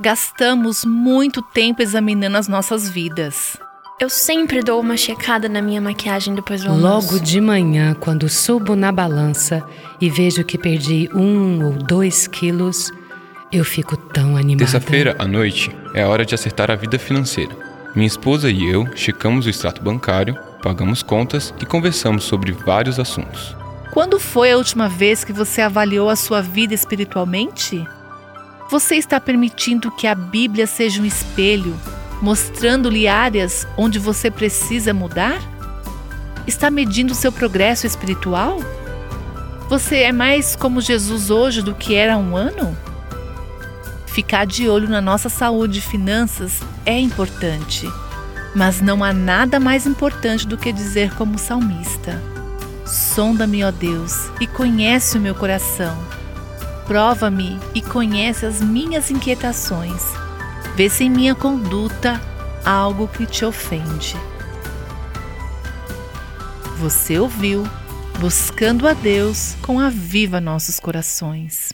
Gastamos muito tempo examinando as nossas vidas. Eu sempre dou uma checada na minha maquiagem depois do almoço. Logo de manhã, quando subo na balança e vejo que perdi um ou dois quilos, eu fico tão animada. Terça-feira à noite é a hora de acertar a vida financeira. Minha esposa e eu checamos o extrato bancário, pagamos contas e conversamos sobre vários assuntos. Quando foi a última vez que você avaliou a sua vida espiritualmente? Você está permitindo que a Bíblia seja um espelho, mostrando-lhe áreas onde você precisa mudar? Está medindo seu progresso espiritual? Você é mais como Jesus hoje do que era há um ano? Ficar de olho na nossa saúde e finanças é importante, mas não há nada mais importante do que dizer como salmista: Sonda-me, ó Deus, e conhece o meu coração. Prova-me e conhece as minhas inquietações. Vê se em minha conduta algo que te ofende. Você ouviu Buscando a Deus com a Viva Nossos Corações.